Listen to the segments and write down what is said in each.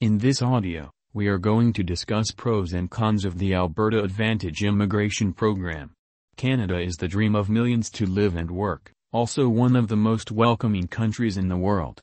In this audio, we are going to discuss pros and cons of the Alberta Advantage immigration program. Canada is the dream of millions to live and work, also one of the most welcoming countries in the world.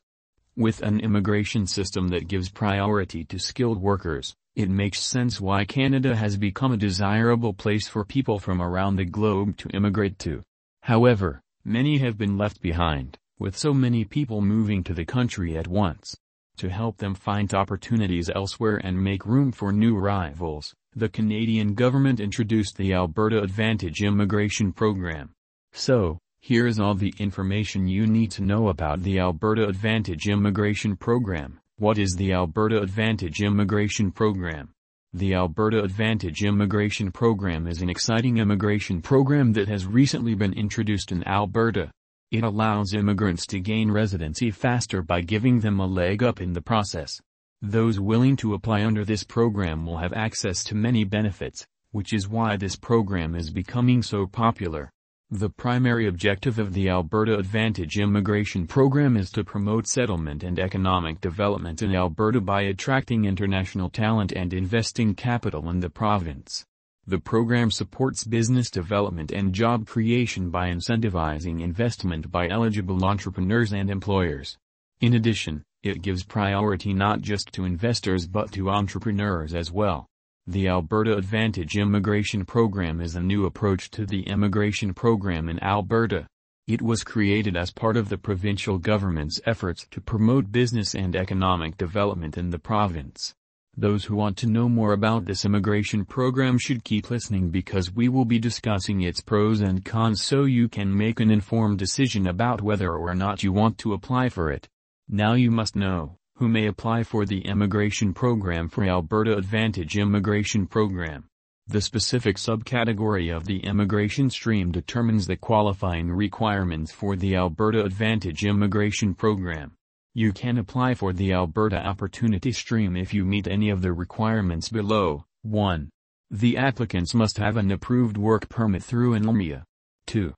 With an immigration system that gives priority to skilled workers, it makes sense why Canada has become a desirable place for people from around the globe to immigrate to. However, many have been left behind, with so many people moving to the country at once. To help them find opportunities elsewhere and make room for new arrivals, the Canadian government introduced the Alberta Advantage Immigration Program. So, here is all the information you need to know about the Alberta Advantage Immigration Program. What is the Alberta Advantage Immigration Program? The Alberta Advantage Immigration Program is an exciting immigration program that has recently been introduced in Alberta. It allows immigrants to gain residency faster by giving them a leg up in the process. Those willing to apply under this program will have access to many benefits, which is why this program is becoming so popular. The primary objective of the Alberta Advantage immigration program is to promote settlement and economic development in Alberta by attracting international talent and investing capital in the province. The program supports business development and job creation by incentivizing investment by eligible entrepreneurs and employers. In addition, it gives priority not just to investors but to entrepreneurs as well. The Alberta Advantage Immigration Program is a new approach to the immigration program in Alberta. It was created as part of the provincial government's efforts to promote business and economic development in the province. Those who want to know more about this immigration program should keep listening because we will be discussing its pros and cons so you can make an informed decision about whether or not you want to apply for it. Now you must know, who may apply for the immigration program for Alberta Advantage Immigration Program. The specific subcategory of the immigration stream determines the qualifying requirements for the Alberta Advantage Immigration Program. You can apply for the Alberta Opportunity Stream if you meet any of the requirements below. 1. The applicants must have an approved work permit through INLMIA. 2.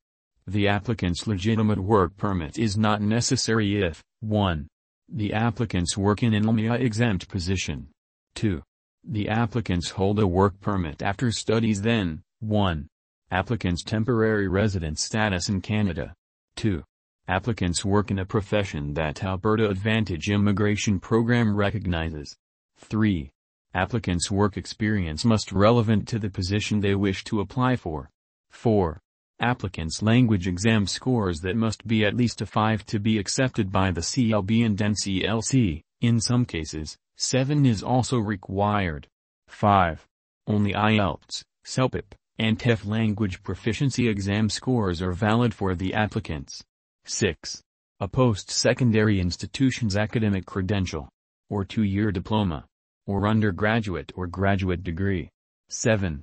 The applicant's legitimate work permit is not necessary if 1. The applicants work in an INLMIA exempt position. 2. The applicants hold a work permit after studies then, 1. Applicants' temporary residence status in Canada. 2. Applicants work in a profession that Alberta Advantage Immigration Program recognizes. 3. Applicants' work experience must relevant to the position they wish to apply for. 4. Applicants' language exam scores that must be at least a 5 to be accepted by the CLB and NCLC, in some cases, 7 is also required. 5. Only IELTS, CELPIP, and TEF language proficiency exam scores are valid for the applicants. 6. A post-secondary institution's academic credential, or two-year diploma, or undergraduate or graduate degree. 7.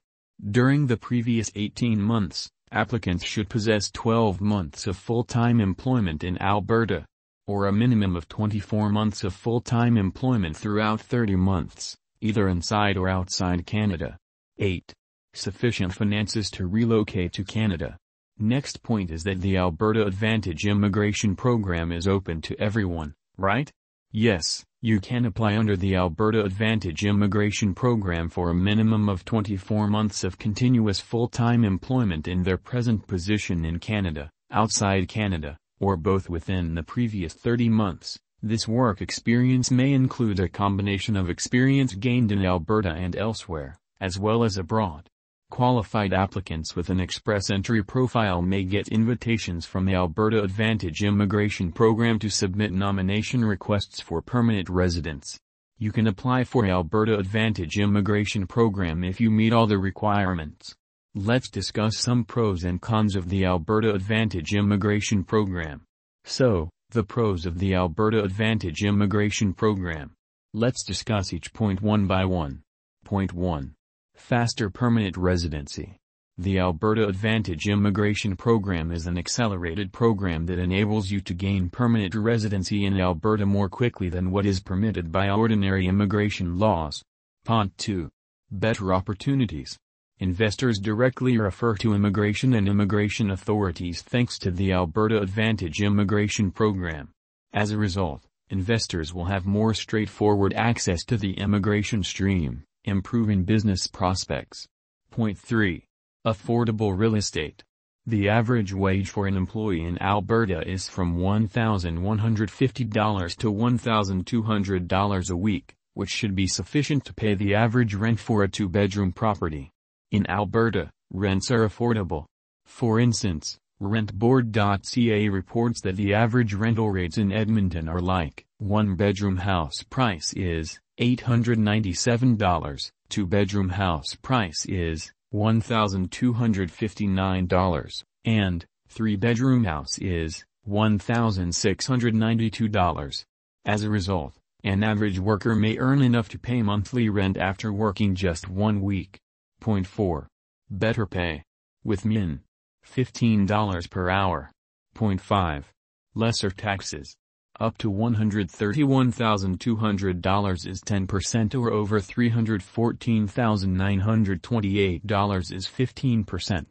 During the previous 18 months, applicants should possess 12 months of full-time employment in Alberta, or a minimum of 24 months of full-time employment throughout 30 months, either inside or outside Canada. 8. Sufficient finances to relocate to Canada. Next point is that the Alberta Advantage immigration program is open to everyone, right? Yes, you can apply under the Alberta Advantage immigration program for a minimum of 24 months of continuous full-time employment in their present position in Canada, outside Canada, or both within the previous 30 months. This work experience may include a combination of experience gained in Alberta and elsewhere, as well as abroad. Qualified applicants with an express entry profile may get invitations from the Alberta Advantage Immigration Program to submit nomination requests for permanent residence. You can apply for Alberta Advantage Immigration Program if you meet all the requirements. Let's discuss some pros and cons of the Alberta Advantage Immigration Program. So, the pros of the Alberta Advantage Immigration Program. Let's discuss each point one by one. Point 1. Faster permanent residency. The Alberta Advantage Immigration Program is an accelerated program that enables you to gain permanent residency in Alberta more quickly than what is permitted by ordinary immigration laws. Pont Point 2. Better opportunities. Investors directly refer to immigration and immigration authorities thanks to the Alberta Advantage Immigration Program. As a result, investors will have more straightforward access to the immigration stream, improving business prospects. Point 3. Affordable real estate. The average wage for an employee in Alberta is from $1,150 to $1,200 a week, which should be sufficient to pay the average rent for a two-bedroom property. In Alberta, rents are affordable. For instance, rentboard.ca reports that the average rental rates in Edmonton are like, one-bedroom house price is $897, two-bedroom house price is $1,259, and, three-bedroom house is, $1,692. As a result, an average worker may earn enough to pay monthly rent after working just one week. Point 4. Better pay. With MIN. $15 per hour. Point 5. Lesser taxes. Up to $131,200 is 10% or over $314,928 is 15%.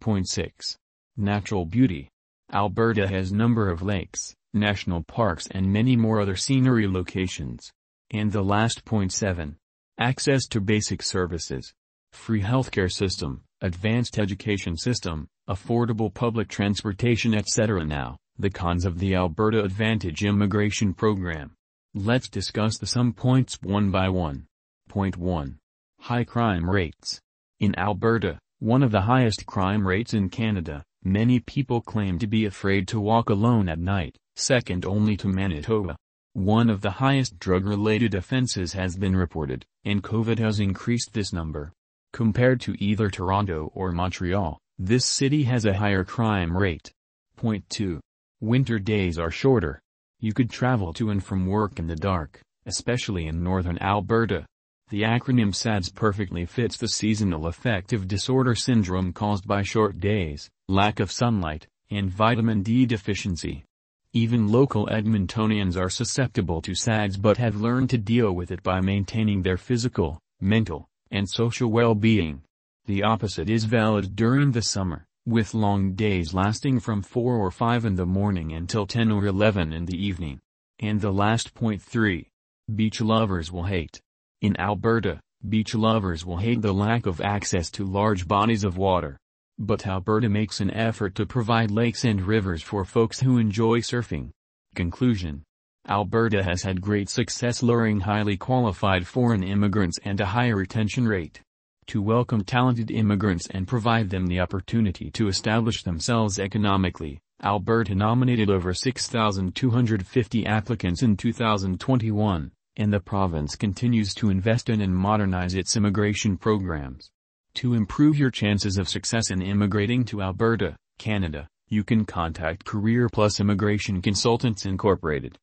Point 6. Natural beauty. Alberta has number of lakes, national parks and many more other scenery locations. And the last point 7. Access to basic services. Free healthcare system, advanced education system, affordable public transportation etc. Now, the cons of the Alberta Advantage Immigration Program. Let's discuss the some points one by one. Point 1. High crime rates. In Alberta, one of the highest crime rates in Canada, many people claim to be afraid to walk alone at night, second only to Manitoba. One of the highest drug-related offenses has been reported, and COVID has increased this number. Compared to either Toronto or Montreal, this city has a higher crime rate. Point 2. Winter days are shorter. You could travel to and from work in the dark, especially in northern Alberta. The acronym SADS perfectly fits the seasonal affective disorder syndrome caused by short days, lack of sunlight, and vitamin D deficiency. Even local Edmontonians are susceptible to SADS but have learned to deal with it by maintaining their physical, mental, and social well-being. The opposite is valid during the summer with long days lasting from 4 or 5 in the morning until 10 or 11 in the evening. And the last point 3. Beach lovers will hate. In Alberta, beach lovers will hate the lack of access to large bodies of water. But Alberta makes an effort to provide lakes and rivers for folks who enjoy surfing. Conclusion Alberta has had great success luring highly qualified foreign immigrants and a high retention rate to welcome talented immigrants and provide them the opportunity to establish themselves economically. Alberta nominated over 6,250 applicants in 2021, and the province continues to invest in and modernize its immigration programs. To improve your chances of success in immigrating to Alberta, Canada, you can contact Career Plus Immigration Consultants Incorporated.